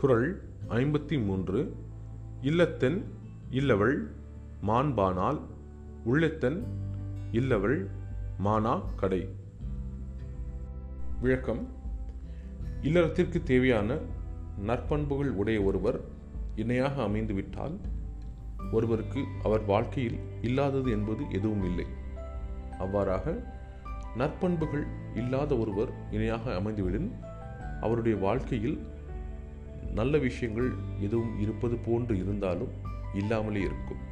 குரல் ஐம்பத்தி மூன்று இல்லத்தன் இல்லவள் மாண்பானால் உள்ளத்தன் இல்லவள் மானா கடை. விளக்கம். இல்லறத்திற்கு தேவையான நற்பண்புகள் உடைய ஒருவர் இணையாக அமைந்துவிட்டால் ஒருவருக்கு அவர் வாழ்க்கையில் இல்லாதது என்பது எதுவும் இல்லை. அவ்வாறாக நற்பண்புகள் இல்லாத ஒருவர் இணையாக அமைந்துவிடும் அவருடைய வாழ்க்கையில் நல்ல விஷயங்கள் எதுவும் இருப்பது போன்று இருந்தாலும் இல்லாமலே இருக்கும்.